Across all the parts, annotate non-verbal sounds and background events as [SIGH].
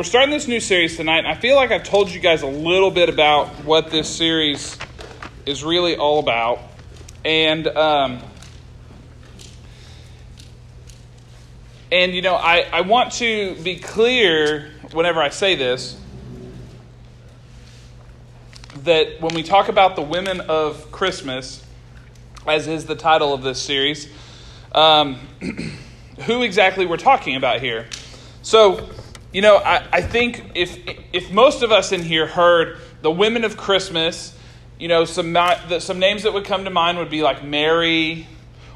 We're starting this new series tonight, I feel like I've told you guys a little bit about what this series is really all about. And, um, and you know, I, I want to be clear whenever I say this that when we talk about the women of Christmas, as is the title of this series, um, [CLEARS THROAT] who exactly we're talking about here. So, you know, I, I think if if most of us in here heard the women of Christmas, you know, some some names that would come to mind would be like Mary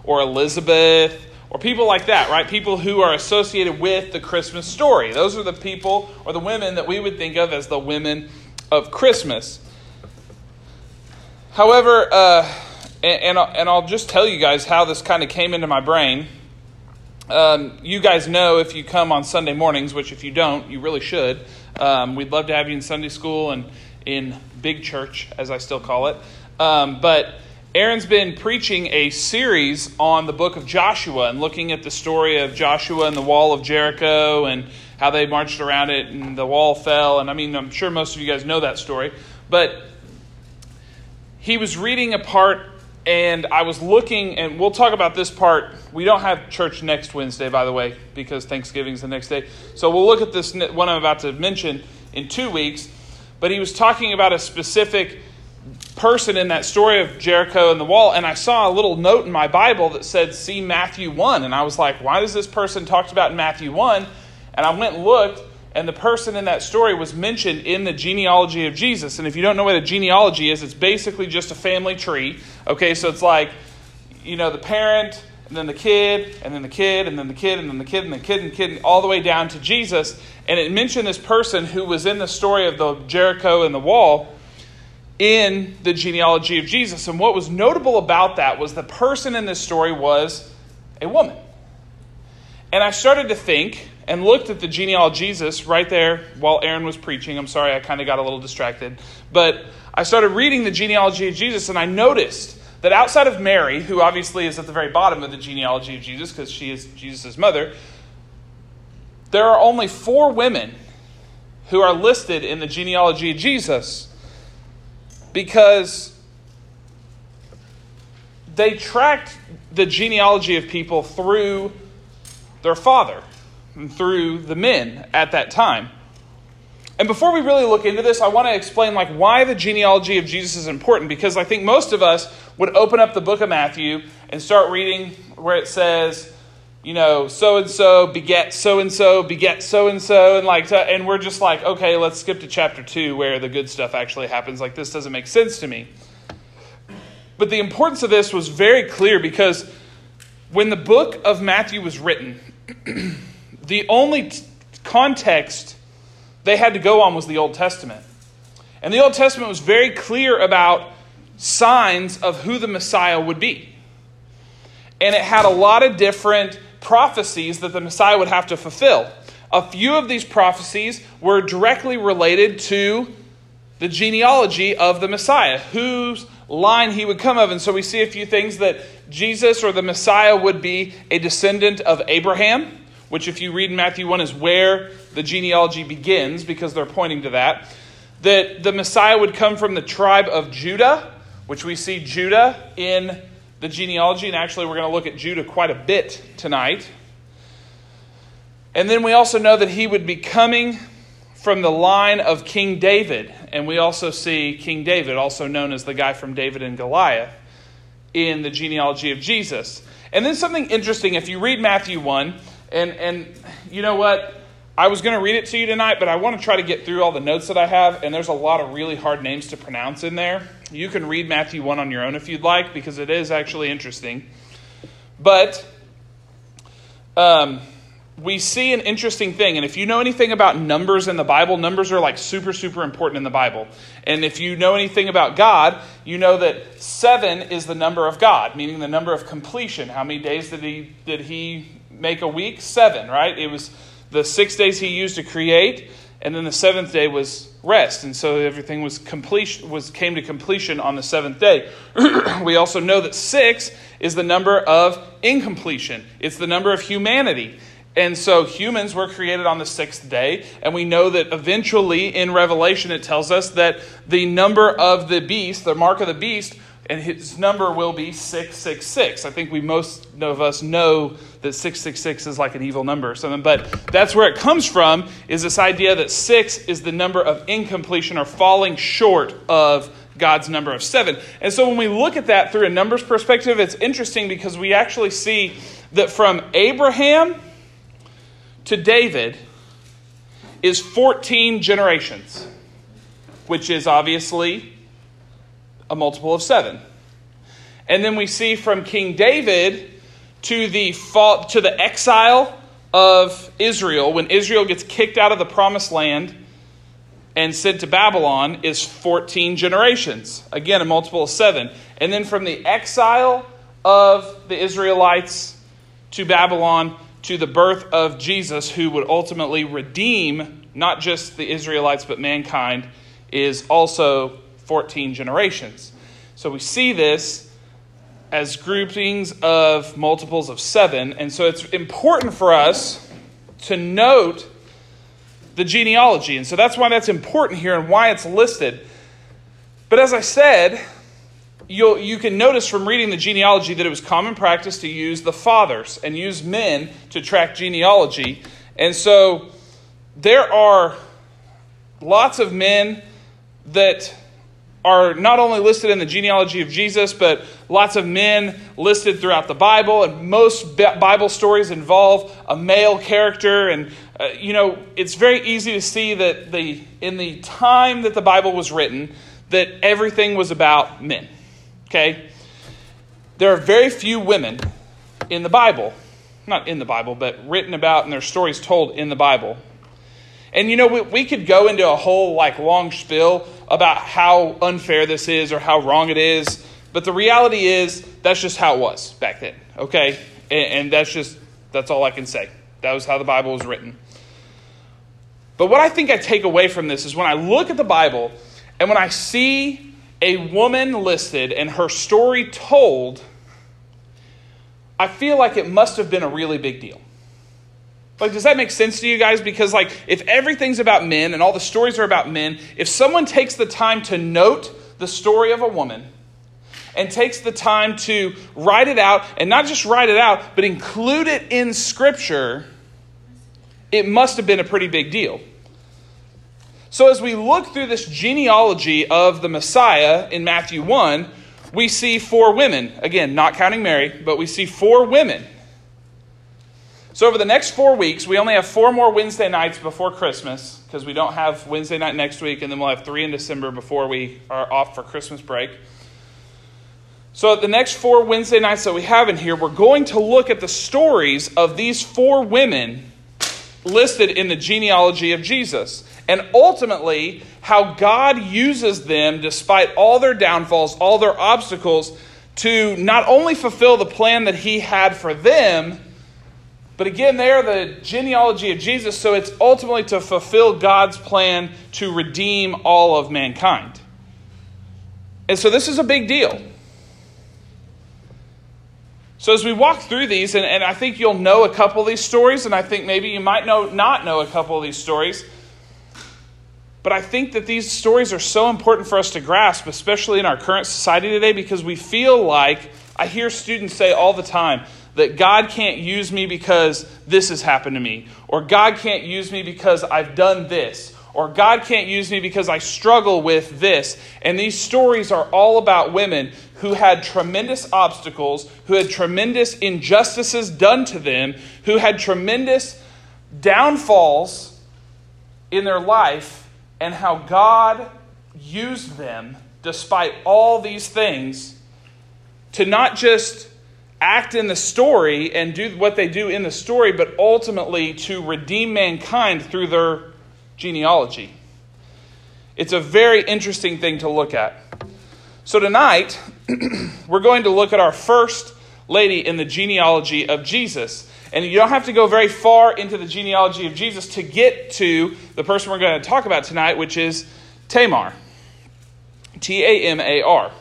or Elizabeth or people like that, right? People who are associated with the Christmas story. Those are the people or the women that we would think of as the women of Christmas. However, uh, and, and, and I'll just tell you guys how this kind of came into my brain. Um, you guys know if you come on Sunday mornings, which if you don't, you really should. Um, we'd love to have you in Sunday school and in big church, as I still call it. Um, but Aaron's been preaching a series on the book of Joshua and looking at the story of Joshua and the wall of Jericho and how they marched around it and the wall fell. And I mean, I'm sure most of you guys know that story. But he was reading a part and I was looking, and we'll talk about this part. We don't have church next Wednesday, by the way, because Thanksgiving's the next day. So we'll look at this one I'm about to mention in two weeks. But he was talking about a specific person in that story of Jericho and the wall, and I saw a little note in my Bible that said, See Matthew 1. And I was like, Why does this person talked about in Matthew 1? And I went and looked, and the person in that story was mentioned in the genealogy of Jesus. And if you don't know what a genealogy is, it's basically just a family tree. Okay, so it's like, you know, the parent, and then the kid, and then the kid, and then the kid, and then the kid, and the kid, and the kid, and all the way down to Jesus. And it mentioned this person who was in the story of the Jericho and the wall in the genealogy of Jesus. And what was notable about that was the person in this story was a woman. And I started to think, and looked at the genealogy of Jesus right there while Aaron was preaching. I'm sorry, I kind of got a little distracted. But I started reading the genealogy of Jesus, and I noticed that outside of Mary, who obviously is at the very bottom of the genealogy of Jesus because she is Jesus' mother, there are only four women who are listed in the genealogy of Jesus because they tracked the genealogy of people through their father through the men at that time. And before we really look into this, I want to explain like why the genealogy of Jesus is important because I think most of us would open up the book of Matthew and start reading where it says, you know, so and so beget so and so beget so and so and like and we're just like, okay, let's skip to chapter 2 where the good stuff actually happens. Like this doesn't make sense to me. But the importance of this was very clear because when the book of Matthew was written, [CLEARS THROAT] the only t- context they had to go on was the Old Testament. And the Old Testament was very clear about signs of who the Messiah would be. And it had a lot of different prophecies that the Messiah would have to fulfill. A few of these prophecies were directly related to the genealogy of the Messiah, whose line he would come of. And so we see a few things that Jesus or the Messiah would be a descendant of Abraham which, if you read in Matthew 1, is where the genealogy begins because they're pointing to that. That the Messiah would come from the tribe of Judah, which we see Judah in the genealogy, and actually, we're going to look at Judah quite a bit tonight. And then we also know that he would be coming from the line of King David. And we also see King David, also known as the guy from David and Goliath, in the genealogy of Jesus. And then something interesting, if you read Matthew 1, and, and you know what? I was going to read it to you tonight, but I want to try to get through all the notes that I have, and there's a lot of really hard names to pronounce in there. You can read Matthew 1 on your own if you'd like, because it is actually interesting. But um, we see an interesting thing, and if you know anything about numbers in the Bible, numbers are like super, super important in the Bible. And if you know anything about God, you know that seven is the number of God, meaning the number of completion. How many days did he, did he make a week? Seven, right? It was the six days he used to create, and then the seventh day was rest, and so everything was completion was came to completion on the seventh day. [CLEARS THROAT] we also know that six is the number of incompletion. It's the number of humanity. And so humans were created on the sixth day, and we know that eventually in Revelation it tells us that the number of the beast, the mark of the beast, and his number will be 666. I think we most of us know that 666 is like an evil number or something, but that's where it comes from is this idea that 6 is the number of incompletion or falling short of God's number of 7. And so when we look at that through a numbers perspective, it's interesting because we actually see that from Abraham to David is 14 generations, which is obviously a multiple of seven. And then we see from King David to the fall, to the exile of Israel, when Israel gets kicked out of the promised land and sent to Babylon, is 14 generations. Again, a multiple of seven. And then from the exile of the Israelites to Babylon to the birth of Jesus, who would ultimately redeem not just the Israelites but mankind, is also 14 generations. So we see this as groupings of multiples of seven. And so it's important for us to note the genealogy. And so that's why that's important here and why it's listed. But as I said, you you can notice from reading the genealogy that it was common practice to use the fathers and use men to track genealogy. And so there are lots of men that are not only listed in the genealogy of Jesus, but lots of men listed throughout the Bible. And most Bible stories involve a male character. And, uh, you know, it's very easy to see that the, in the time that the Bible was written, that everything was about men. Okay? There are very few women in the Bible. Not in the Bible, but written about and their stories told in the Bible. And you know, we, we could go into a whole like long spiel about how unfair this is or how wrong it is, but the reality is that's just how it was back then, okay? And, and that's just, that's all I can say. That was how the Bible was written. But what I think I take away from this is when I look at the Bible and when I see a woman listed and her story told, I feel like it must have been a really big deal. Like, does that make sense to you guys? Because, like, if everything's about men and all the stories are about men, if someone takes the time to note the story of a woman and takes the time to write it out, and not just write it out, but include it in Scripture, it must have been a pretty big deal. So, as we look through this genealogy of the Messiah in Matthew 1, we see four women. Again, not counting Mary, but we see four women so, over the next four weeks, we only have four more Wednesday nights before Christmas because we don't have Wednesday night next week, and then we'll have three in December before we are off for Christmas break. So, the next four Wednesday nights that we have in here, we're going to look at the stories of these four women listed in the genealogy of Jesus. And ultimately, how God uses them, despite all their downfalls, all their obstacles, to not only fulfill the plan that He had for them but again, they are the genealogy of Jesus, so it's ultimately to fulfill God's plan to redeem all of mankind. And so this is a big deal. So as we walk through these, and, and I think you'll know a couple of these stories, and I think maybe you might know not know a couple of these stories. But I think that these stories are so important for us to grasp, especially in our current society today, because we feel like I hear students say all the time, that God can't use me because this has happened to me, or God can't use me because I've done this, or God can't use me because I struggle with this. And these stories are all about women who had tremendous obstacles, who had tremendous injustices done to them, who had tremendous downfalls in their life, and how God used them despite all these things to not just act in the story and do what they do in the story, but ultimately to redeem mankind through their genealogy. It's a very interesting thing to look at. So, tonight, [CLEARS THROAT] we're going to look at our first lady in the genealogy of Jesus. And you don't have to go very far into the genealogy of Jesus to get to the person we're going to talk about tonight, which is Tamar. T A M A R.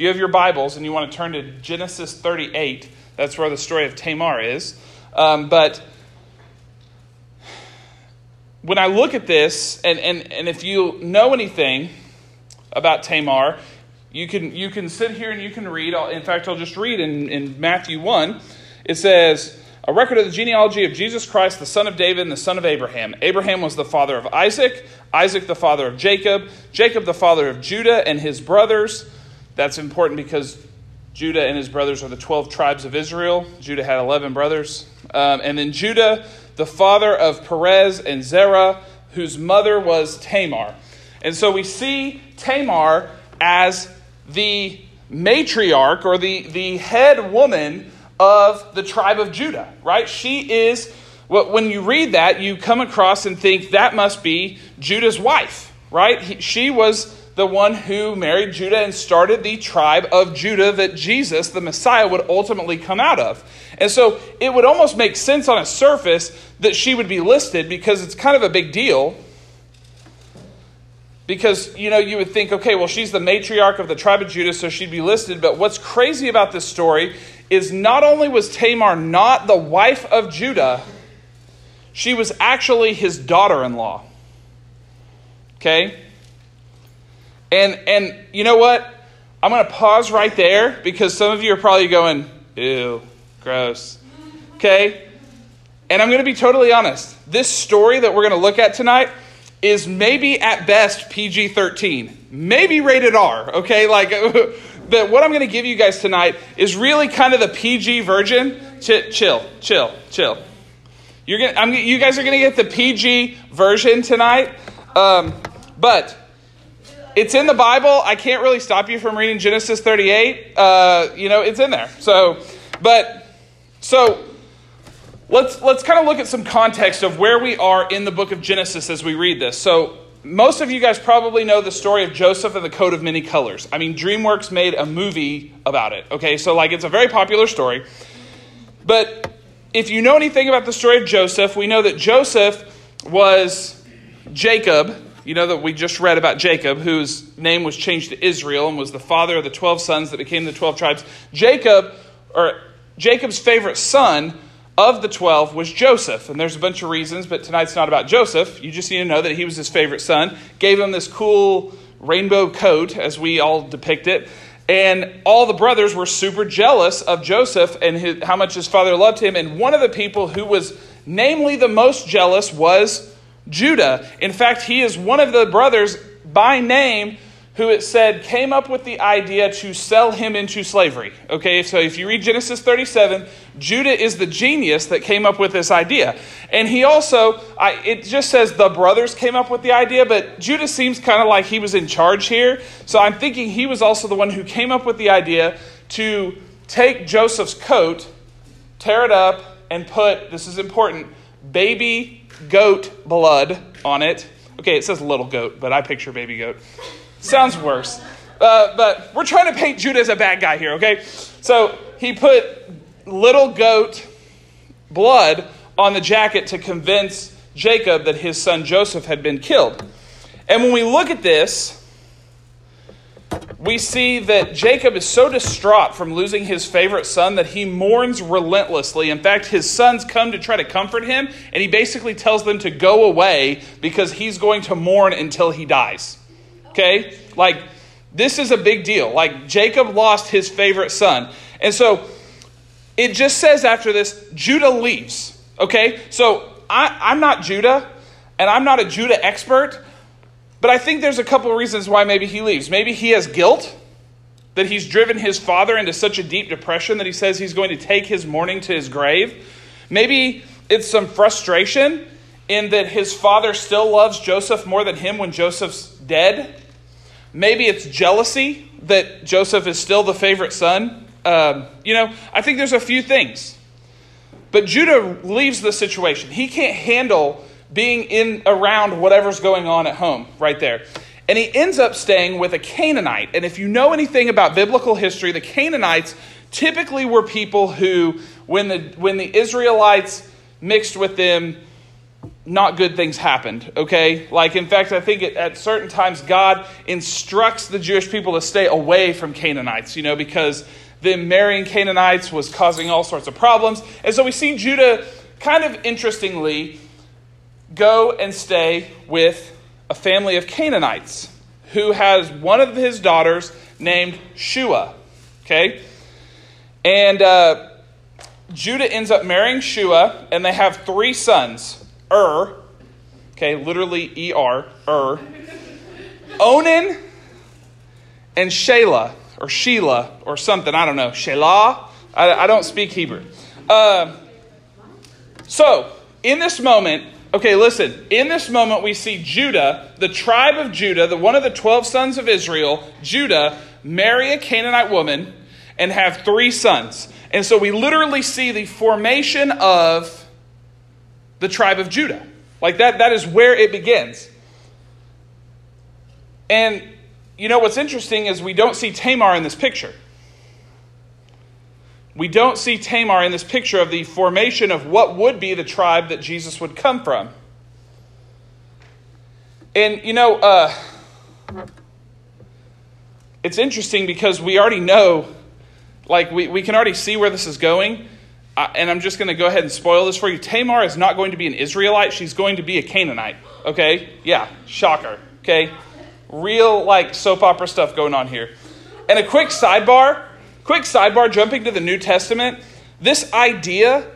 You have your Bibles and you want to turn to Genesis 38, that's where the story of Tamar is. Um, but when I look at this, and, and, and if you know anything about Tamar, you can, you can sit here and you can read. In fact, I'll just read in, in Matthew 1. It says, A record of the genealogy of Jesus Christ, the son of David and the son of Abraham. Abraham was the father of Isaac, Isaac the father of Jacob, Jacob the father of Judah and his brothers. That's important because Judah and his brothers are the 12 tribes of Israel. Judah had 11 brothers. Um, and then Judah, the father of Perez and Zerah, whose mother was Tamar. And so we see Tamar as the matriarch or the, the head woman of the tribe of Judah, right? She is, when you read that, you come across and think that must be Judah's wife, right? He, she was the one who married Judah and started the tribe of Judah that Jesus, the Messiah, would ultimately come out of. And so it would almost make sense on a surface that she would be listed because it's kind of a big deal. Because you know you would think okay well she's the matriarch of the tribe of judah so she'd be listed. But what's crazy about this story is not only was tamar not the wife of judah she was actually his daughter-in-law. Okay and and you know what i'm going to pause right there because some of you are probably going ew gross okay and i'm going to be totally honest this story that we're going to look at tonight is maybe at best PG 13, maybe rated R, okay? Like, [LAUGHS] but what I'm going to give you guys tonight is really kind of the PG version. Ch- chill, chill, chill. You're gonna, I'm, you guys are going to get the PG version tonight. Um, but it's in the Bible. I can't really stop you from reading Genesis 38. Uh, you know, it's in there. So, but, so let's let's kind of look at some context of where we are in the book of Genesis as we read this. So most of you guys probably know the story of Joseph and the coat of many colors. I mean, DreamWorks made a movie about it. Okay, so like it's a very popular story. But if you know anything about the story of Joseph, we know that Joseph was Jacob. You know that we just read about Jacob, whose name was changed to Israel and was the father of the 12 sons that became the 12 tribes. Jacob, or Jacob's favorite son, of the 12 was Joseph. And there's a bunch of reasons, but tonight's not about Joseph. You just need to know that he was his favorite son, gave him this cool rainbow coat, as we all depict it. And all the brothers were super jealous of Joseph and his, how much his father loved him. And one of the people who was namely the most jealous was Judah. In fact, he is one of the brothers by name who it said came up with the idea to sell him into slavery. Okay, so if you read Genesis 37, Judah is the genius that came up with this idea. And he also, I, it just says the brothers came up with the idea, but Judah seems kind of like he was in charge here. So I'm thinking he was also the one who came up with the idea to take Joseph's coat, tear it up, and put, this is important, baby goat blood on it. Okay, it says little goat, but I picture baby goat. Sounds worse. Uh, but we're trying to paint Judah as a bad guy here, okay? So he put little goat blood on the jacket to convince Jacob that his son Joseph had been killed. And when we look at this, we see that Jacob is so distraught from losing his favorite son that he mourns relentlessly. In fact, his sons come to try to comfort him, and he basically tells them to go away because he's going to mourn until he dies. Okay? Like, this is a big deal. Like, Jacob lost his favorite son. And so, it just says after this, Judah leaves. Okay? So, I, I'm not Judah, and I'm not a Judah expert, but I think there's a couple of reasons why maybe he leaves. Maybe he has guilt that he's driven his father into such a deep depression that he says he's going to take his mourning to his grave. Maybe it's some frustration in that his father still loves Joseph more than him when Joseph's dead. Maybe it's jealousy that Joseph is still the favorite son. Um, you know, I think there's a few things. But Judah leaves the situation. He can't handle being in around whatever's going on at home right there. And he ends up staying with a Canaanite. And if you know anything about biblical history, the Canaanites typically were people who when the, when the Israelites mixed with them, not good things happened, okay? Like, in fact, I think at certain times God instructs the Jewish people to stay away from Canaanites, you know, because them marrying Canaanites was causing all sorts of problems. And so we see Judah, kind of interestingly, go and stay with a family of Canaanites who has one of his daughters named Shua, okay? And uh, Judah ends up marrying Shua, and they have three sons Ur, okay, literally E R, Ur, Onan, and Shelah, or Sheila, or something, I don't know. Shelah? I, I don't speak Hebrew. Uh, so, in this moment, okay, listen, in this moment, we see Judah, the tribe of Judah, the one of the 12 sons of Israel, Judah, marry a Canaanite woman and have three sons. And so we literally see the formation of the tribe of Judah. Like that, that is where it begins. And you know what's interesting is we don't see Tamar in this picture. We don't see Tamar in this picture of the formation of what would be the tribe that Jesus would come from. And you know, uh, it's interesting because we already know like, we, we can already see where this is going. Uh, and I'm just going to go ahead and spoil this for you. Tamar is not going to be an Israelite, she's going to be a Canaanite. Okay? Yeah, shocker. Okay? Real, like, soap opera stuff going on here. And a quick sidebar, quick sidebar, jumping to the New Testament. This idea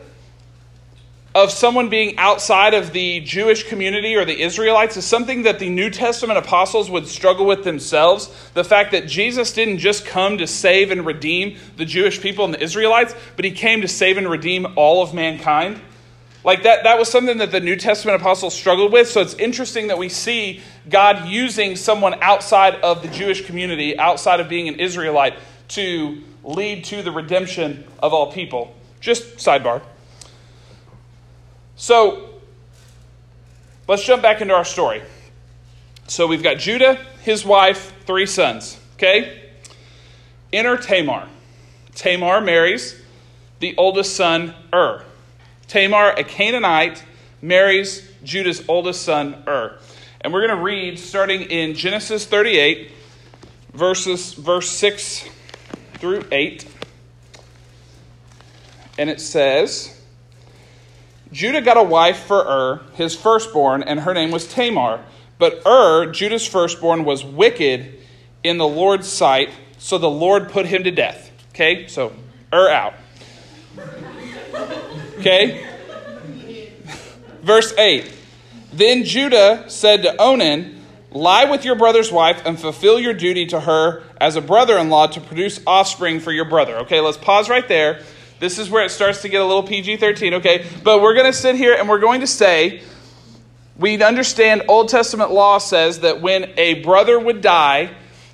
of someone being outside of the Jewish community or the Israelites is something that the New Testament apostles would struggle with themselves. The fact that Jesus didn't just come to save and redeem the Jewish people and the Israelites, but he came to save and redeem all of mankind. Like that, that was something that the New Testament apostles struggled with. So it's interesting that we see God using someone outside of the Jewish community, outside of being an Israelite, to lead to the redemption of all people. Just sidebar. So let's jump back into our story. So we've got Judah, his wife, three sons. Okay? Enter Tamar. Tamar marries the oldest son, Ur. Tamar, a Canaanite, marries Judah's oldest son, Ur. And we're going to read starting in Genesis 38, verses verse 6 through 8. And it says, Judah got a wife for Ur, his firstborn, and her name was Tamar. But Ur, Judah's firstborn, was wicked in the Lord's sight, so the Lord put him to death. Okay, so Ur out. Okay? [LAUGHS] Verse 8 Then Judah said to Onan, Lie with your brother's wife and fulfill your duty to her as a brother in law to produce offspring for your brother. Okay, let's pause right there. This is where it starts to get a little PG 13, okay? But we're going to sit here and we're going to say, we understand Old Testament law says that when a brother would die,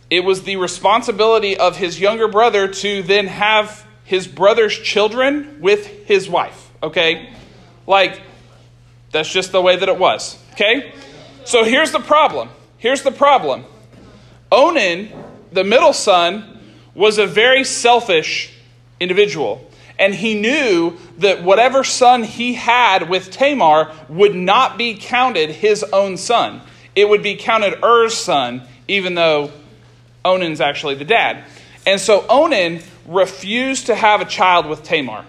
it was the responsibility of his younger brother to then have his brother's children with his wife, okay? Like, that's just the way that it was, okay? So here's the problem. Here's the problem. Onan, the middle son, was a very selfish individual and he knew that whatever son he had with Tamar would not be counted his own son. It would be counted Er's son, even though Onan's actually the dad. And so Onan refused to have a child with Tamar.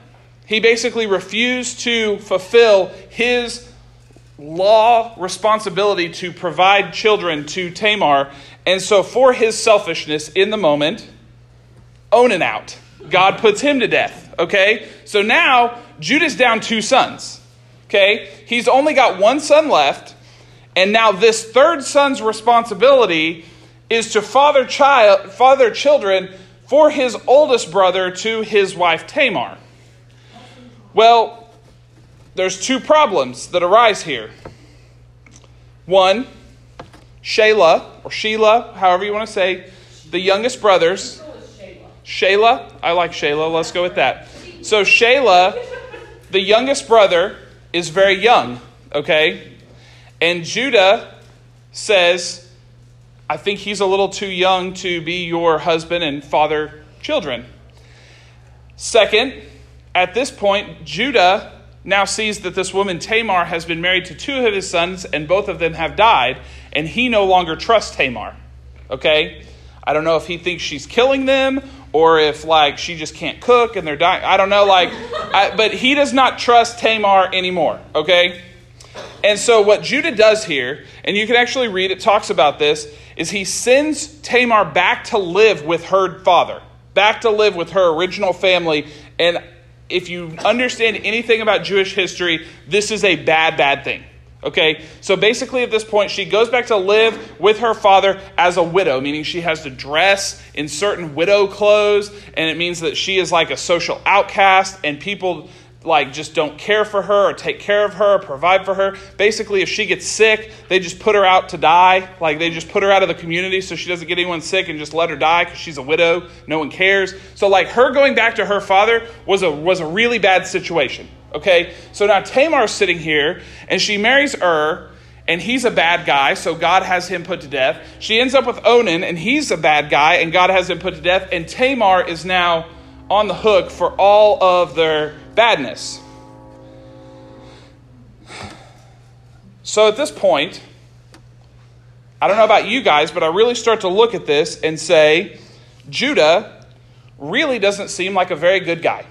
He basically refused to fulfill his law responsibility to provide children to Tamar. And so, for his selfishness in the moment, Onan out. God puts him to death. Okay? So now Judah's down two sons. Okay? He's only got one son left. And now this third son's responsibility is to father child father children for his oldest brother to his wife Tamar. Well, there's two problems that arise here. One, Shelah, or Sheila, however you want to say, the youngest brothers, Shayla. I like Shayla. Let's go with that. So, Shayla, the youngest brother, is very young, okay? And Judah says, I think he's a little too young to be your husband and father children. Second, at this point, Judah now sees that this woman Tamar has been married to two of his sons, and both of them have died, and he no longer trusts Tamar. Okay? I don't know if he thinks she's killing them or if like she just can't cook and they're dying. I don't know, like, [LAUGHS] I, but he does not trust Tamar anymore. Okay, and so what Judah does here, and you can actually read it talks about this, is he sends Tamar back to live with her father, back to live with her original family, and if you understand anything about Jewish history, this is a bad, bad thing. Okay, so basically at this point, she goes back to live with her father as a widow, meaning she has to dress in certain widow clothes, and it means that she is like a social outcast, and people like just don't care for her or take care of her or provide for her. Basically, if she gets sick, they just put her out to die. Like they just put her out of the community so she doesn't get anyone sick and just let her die because she's a widow. No one cares. So like her going back to her father was a was a really bad situation. Okay, so now Tamar's sitting here and she marries Ur. And he's a bad guy, so God has him put to death. She ends up with Onan, and he's a bad guy, and God has him put to death. And Tamar is now on the hook for all of their badness. So at this point, I don't know about you guys, but I really start to look at this and say, Judah really doesn't seem like a very good guy.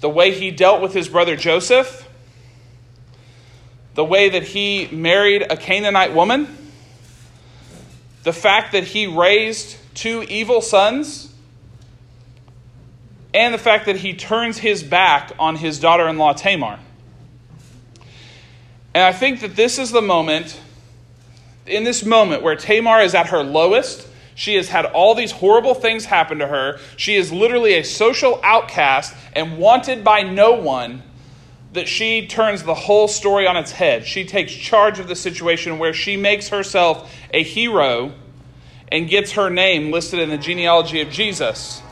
The way he dealt with his brother Joseph, the way that he married a Canaanite woman, the fact that he raised two evil sons and the fact that he turns his back on his daughter in law Tamar. And I think that this is the moment, in this moment where Tamar is at her lowest, she has had all these horrible things happen to her. She is literally a social outcast and wanted by no one. That she turns the whole story on its head. She takes charge of the situation where she makes herself a hero and gets her name listed in the genealogy of Jesus.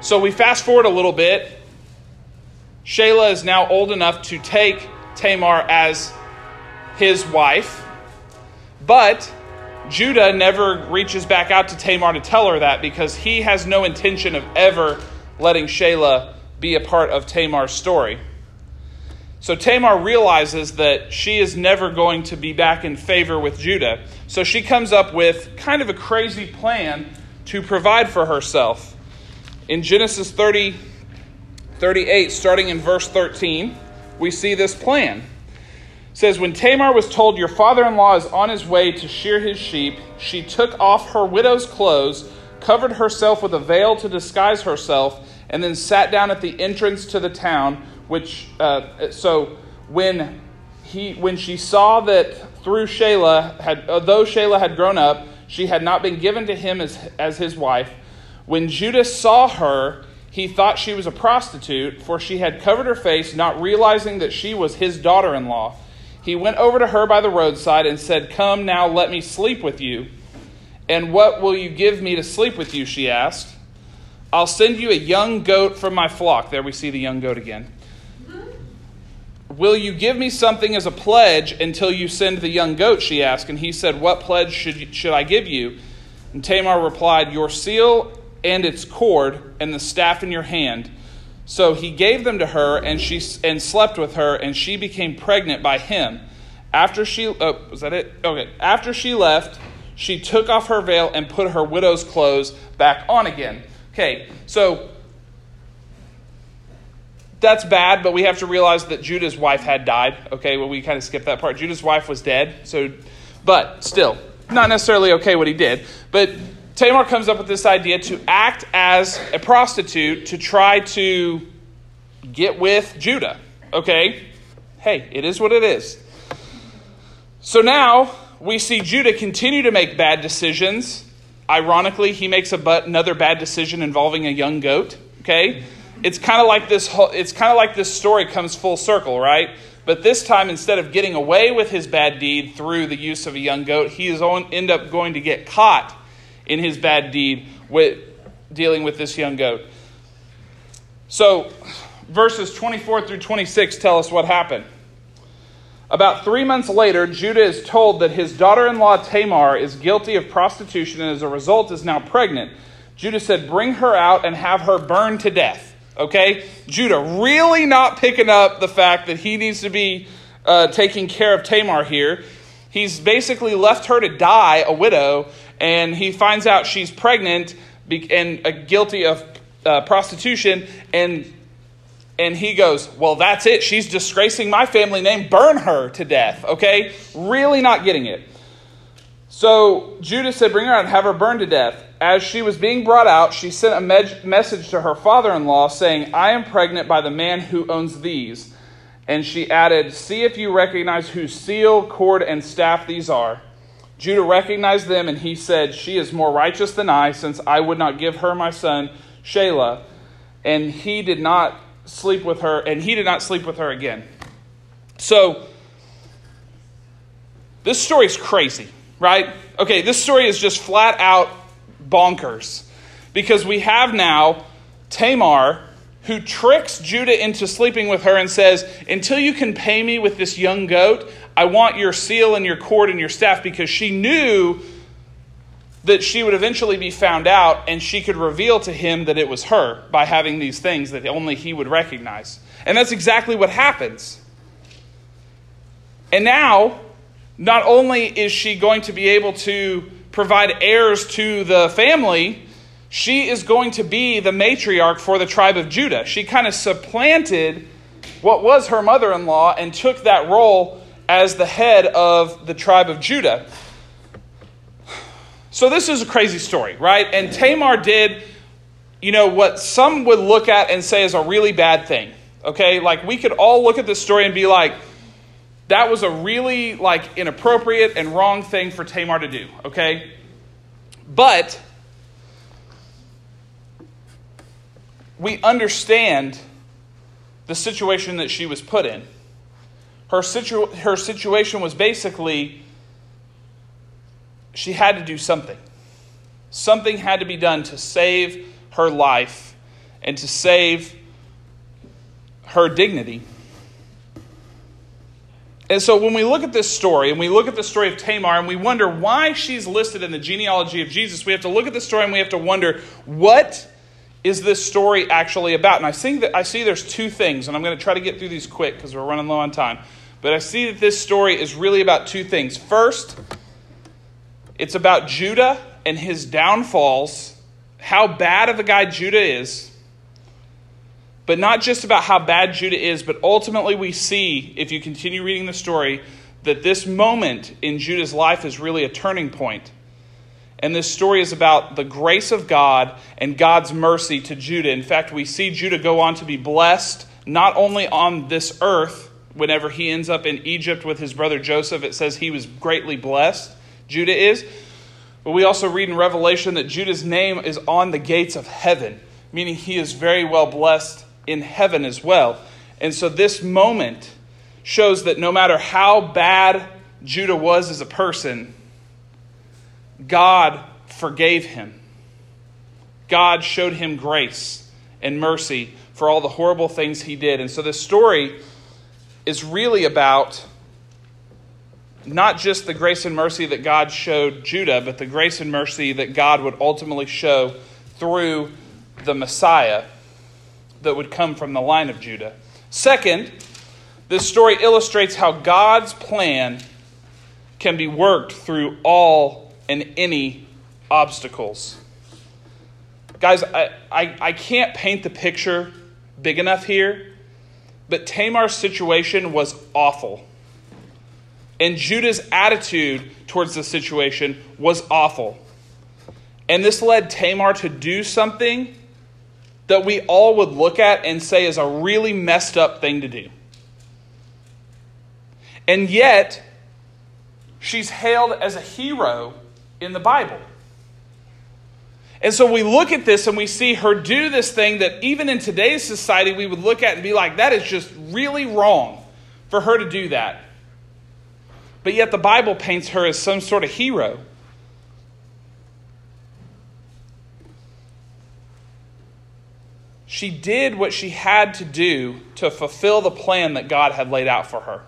So we fast forward a little bit. Shayla is now old enough to take Tamar as his wife, but Judah never reaches back out to Tamar to tell her that because he has no intention of ever letting Shelah be a part of Tamar's story. So Tamar realizes that she is never going to be back in favor with Judah. So she comes up with kind of a crazy plan to provide for herself in Genesis 30, 38, starting in verse 13, we see this plan. Says, When Tamar was told, Your father in law is on his way to shear his sheep, she took off her widow's clothes, covered herself with a veil to disguise herself, and then sat down at the entrance to the town. Which, uh, so when he, when she saw that through Shelah had, though Shelah had grown up, she had not been given to him as, as his wife, when Judas saw her, he thought she was a prostitute, for she had covered her face, not realizing that she was his daughter in law. He went over to her by the roadside and said, Come now, let me sleep with you. And what will you give me to sleep with you? She asked. I'll send you a young goat from my flock. There we see the young goat again. Will you give me something as a pledge until you send the young goat? She asked. And he said, What pledge should, should I give you? And Tamar replied, Your seal and its cord and the staff in your hand. So he gave them to her, and she and slept with her, and she became pregnant by him. After she, oh, was that it? Okay. After she left, she took off her veil and put her widow's clothes back on again. Okay, so that's bad, but we have to realize that Judah's wife had died. Okay, well, we kind of skipped that part. Judah's wife was dead, so, but still, not necessarily okay what he did. But Tamar comes up with this idea to act as a prostitute to try to get with Judah. Okay? Hey, it is what it is. So now we see Judah continue to make bad decisions. Ironically, he makes but another bad decision involving a young goat. Okay? It's kind of like this whole, it's kind of like this story comes full circle, right? But this time, instead of getting away with his bad deed through the use of a young goat, he is on, end up going to get caught in his bad deed with dealing with this young goat. So, verses 24 through 26 tell us what happened. About three months later, Judah is told that his daughter in law Tamar is guilty of prostitution and as a result is now pregnant. Judah said, Bring her out and have her burned to death. Okay? Judah really not picking up the fact that he needs to be uh, taking care of Tamar here. He's basically left her to die, a widow, and he finds out she's pregnant and uh, guilty of uh, prostitution, and and he goes, Well, that's it. She's disgracing my family name. Burn her to death. Okay? Really not getting it. So Judah said, Bring her out and have her burned to death. As she was being brought out, she sent a me- message to her father in law saying, I am pregnant by the man who owns these. And she added, See if you recognize whose seal, cord, and staff these are. Judah recognized them, and he said, She is more righteous than I, since I would not give her my son, Shelah. And he did not sleep with her, and he did not sleep with her again. So, this story is crazy, right? Okay, this story is just flat out bonkers because we have now Tamar who tricks Judah into sleeping with her and says, Until you can pay me with this young goat, I want your seal and your cord and your staff because she knew that she would eventually be found out and she could reveal to him that it was her by having these things that only he would recognize. And that's exactly what happens. And now, not only is she going to be able to provide heirs to the family, she is going to be the matriarch for the tribe of Judah. She kind of supplanted what was her mother in law and took that role as the head of the tribe of Judah. So this is a crazy story, right? And Tamar did, you know, what some would look at and say is a really bad thing. Okay? Like we could all look at this story and be like, that was a really like inappropriate and wrong thing for Tamar to do, okay? But we understand the situation that she was put in. Her, situ- her situation was basically she had to do something. Something had to be done to save her life and to save her dignity. And so when we look at this story and we look at the story of Tamar and we wonder why she's listed in the genealogy of Jesus, we have to look at the story and we have to wonder what is this story actually about? And I think that I see there's two things, and I'm going to try to get through these quick because we're running low on time. But I see that this story is really about two things. First, it's about Judah and his downfalls, how bad of a guy Judah is. But not just about how bad Judah is, but ultimately we see, if you continue reading the story, that this moment in Judah's life is really a turning point. And this story is about the grace of God and God's mercy to Judah. In fact, we see Judah go on to be blessed not only on this earth, whenever he ends up in Egypt with his brother Joseph, it says he was greatly blessed, Judah is. But we also read in Revelation that Judah's name is on the gates of heaven, meaning he is very well blessed in heaven as well. And so this moment shows that no matter how bad Judah was as a person, God forgave him. God showed him grace and mercy for all the horrible things he did. And so this story is really about not just the grace and mercy that God showed Judah, but the grace and mercy that God would ultimately show through the Messiah that would come from the line of Judah. Second, this story illustrates how God's plan can be worked through all and any obstacles. Guys, I, I, I can't paint the picture big enough here, but Tamar's situation was awful. And Judah's attitude towards the situation was awful. And this led Tamar to do something that we all would look at and say is a really messed up thing to do. And yet, she's hailed as a hero in the Bible. And so we look at this and we see her do this thing that even in today's society we would look at and be like, that is just really wrong for her to do that. But yet the Bible paints her as some sort of hero. She did what she had to do to fulfill the plan that God had laid out for her.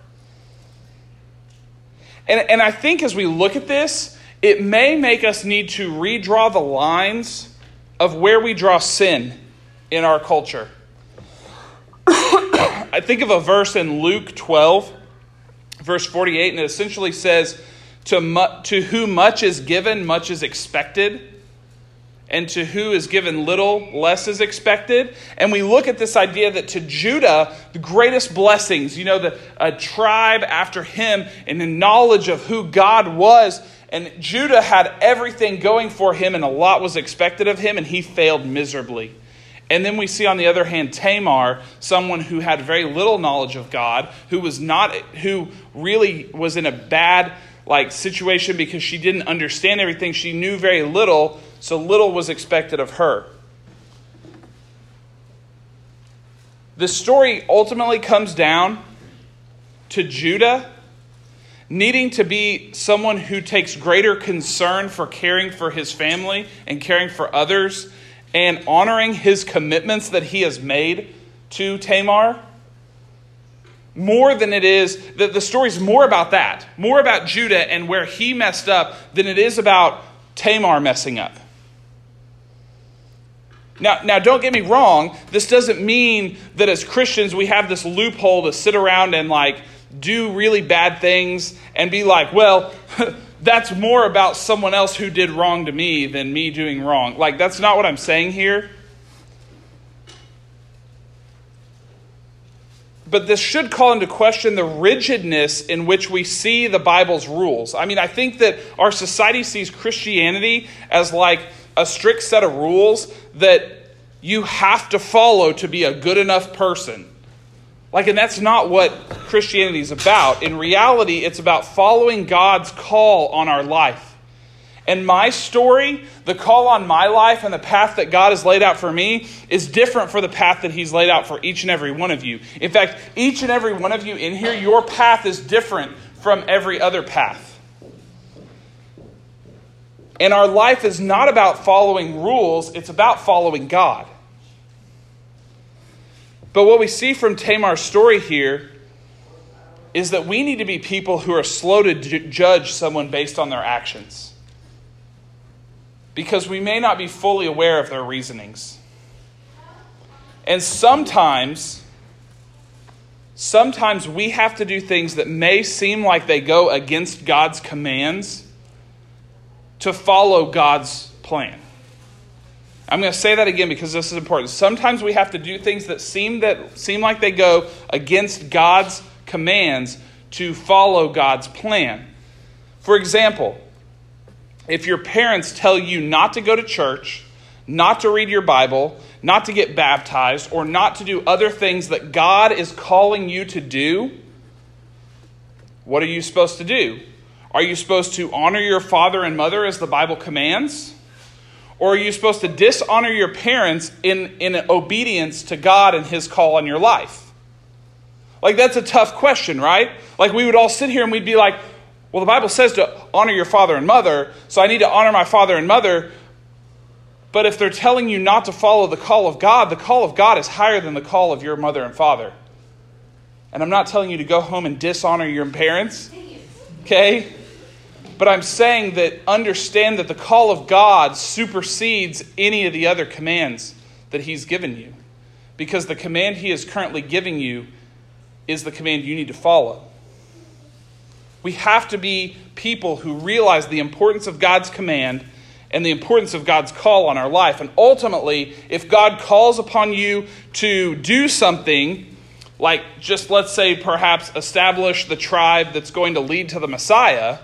And, and I think as we look at this, it may make us need to redraw the lines of where we draw sin in our culture. [COUGHS] I think of a verse in Luke 12, verse 48, and it essentially says, To, mu- to whom much is given, much is expected and to who is given little, less is expected. And we look at this idea that to Judah, the greatest blessings, you know, the a tribe after him and the knowledge of who God was. And Judah had everything going for him, and a lot was expected of him, and he failed miserably. And then we see, on the other hand, Tamar, someone who had very little knowledge of God, who was not, who really was in a bad like situation because she didn't understand everything. She knew very little, so little was expected of her. The story ultimately comes down to Judah needing to be someone who takes greater concern for caring for his family and caring for others and honoring his commitments that he has made to Tamar more than it is that the story's more about that, more about Judah and where he messed up than it is about Tamar messing up. Now, now, don't get me wrong. This doesn't mean that as Christians we have this loophole to sit around and like do really bad things and be like, well, [LAUGHS] that's more about someone else who did wrong to me than me doing wrong. Like, that's not what I'm saying here. but this should call into question the rigidness in which we see the Bible's rules. I mean, I think that our society sees Christianity as like a strict set of rules that you have to follow to be a good enough person. Like, and that's not what Christianity is about. In reality, it's about following God's call on our life. And my story, the call on my life, and the path that God has laid out for me is different for the path that He's laid out for each and every one of you. In fact, each and every one of you in here, your path is different from every other path. And our life is not about following rules, it's about following God. But what we see from Tamar's story here is that we need to be people who are slow to judge someone based on their actions because we may not be fully aware of their reasonings. And sometimes, sometimes we have to do things that may seem like they go against God's commands to follow God's plan. I'm going to say that again because this is important. Sometimes we have to do things that seem that seem like they go against God's commands to follow God's plan. For example, if your parents tell you not to go to church, not to read your Bible, not to get baptized, or not to do other things that God is calling you to do, what are you supposed to do? Are you supposed to honor your father and mother as the Bible commands? Or are you supposed to dishonor your parents in, in obedience to God and His call on your life? Like, that's a tough question, right? Like, we would all sit here and we'd be like, well, the Bible says to honor your father and mother, so I need to honor my father and mother. But if they're telling you not to follow the call of God, the call of God is higher than the call of your mother and father. And I'm not telling you to go home and dishonor your parents, okay? But I'm saying that understand that the call of God supersedes any of the other commands that He's given you. Because the command He is currently giving you is the command you need to follow. We have to be people who realize the importance of God's command and the importance of God's call on our life. And ultimately, if God calls upon you to do something, like just let's say perhaps establish the tribe that's going to lead to the Messiah,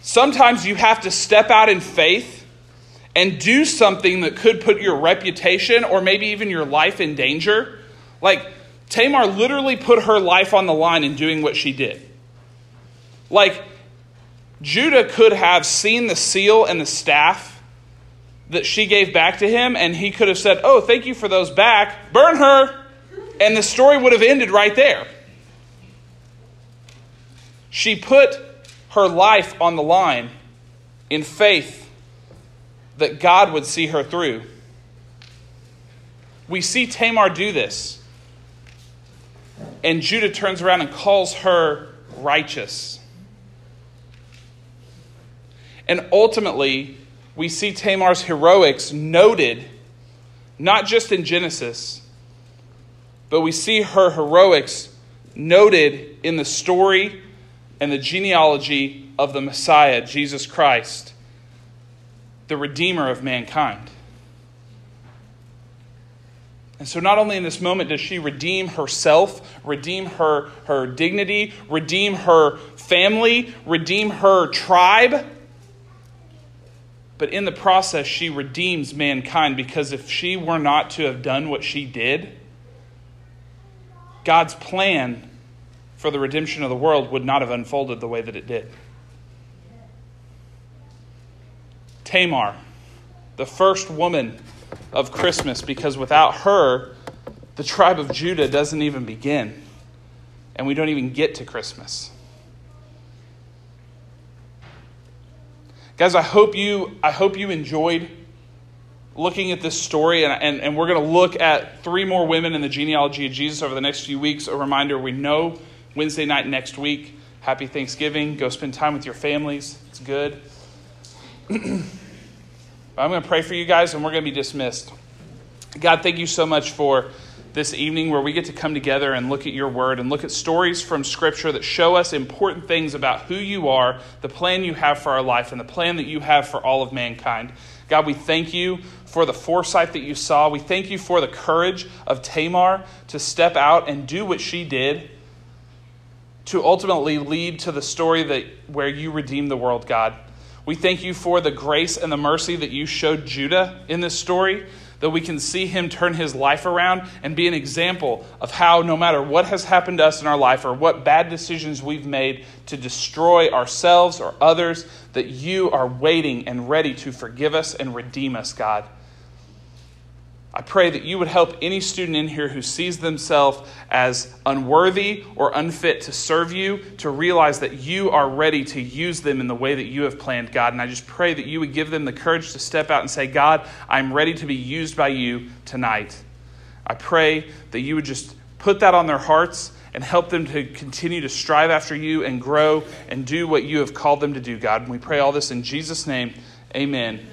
sometimes you have to step out in faith and do something that could put your reputation or maybe even your life in danger. Like, Tamar literally put her life on the line in doing what she did. Like, Judah could have seen the seal and the staff that she gave back to him, and he could have said, Oh, thank you for those back. Burn her. And the story would have ended right there. She put her life on the line in faith that God would see her through. We see Tamar do this. And Judah turns around and calls her righteous. And ultimately, we see Tamar's heroics noted not just in Genesis, but we see her heroics noted in the story and the genealogy of the Messiah, Jesus Christ, the Redeemer of mankind. And so, not only in this moment does she redeem herself, redeem her, her dignity, redeem her family, redeem her tribe, but in the process, she redeems mankind because if she were not to have done what she did, God's plan for the redemption of the world would not have unfolded the way that it did. Tamar, the first woman of Christmas, because without her, the tribe of Judah doesn't even begin, and we don't even get to Christmas. Guys, I hope you, I hope you enjoyed looking at this story, and, and, and we're going to look at three more women in the genealogy of Jesus over the next few weeks. A reminder we know Wednesday night next week. Happy Thanksgiving. Go spend time with your families. It's good. [CLEARS THROAT] I'm going to pray for you guys, and we're going to be dismissed. God, thank you so much for this evening where we get to come together and look at your word and look at stories from Scripture that show us important things about who you are, the plan you have for our life, and the plan that you have for all of mankind. God, we thank you for the foresight that you saw. We thank you for the courage of Tamar to step out and do what she did to ultimately lead to the story that where you redeem the world, God. We thank you for the grace and the mercy that you showed Judah in this story that we can see him turn his life around and be an example of how, no matter what has happened to us in our life or what bad decisions we've made to destroy ourselves or others, that you are waiting and ready to forgive us and redeem us, God. I pray that you would help any student in here who sees themselves as unworthy or unfit to serve you to realize that you are ready to use them in the way that you have planned, God. And I just pray that you would give them the courage to step out and say, God, I'm ready to be used by you tonight. I pray that you would just put that on their hearts and help them to continue to strive after you and grow and do what you have called them to do, God. And we pray all this in Jesus' name. Amen.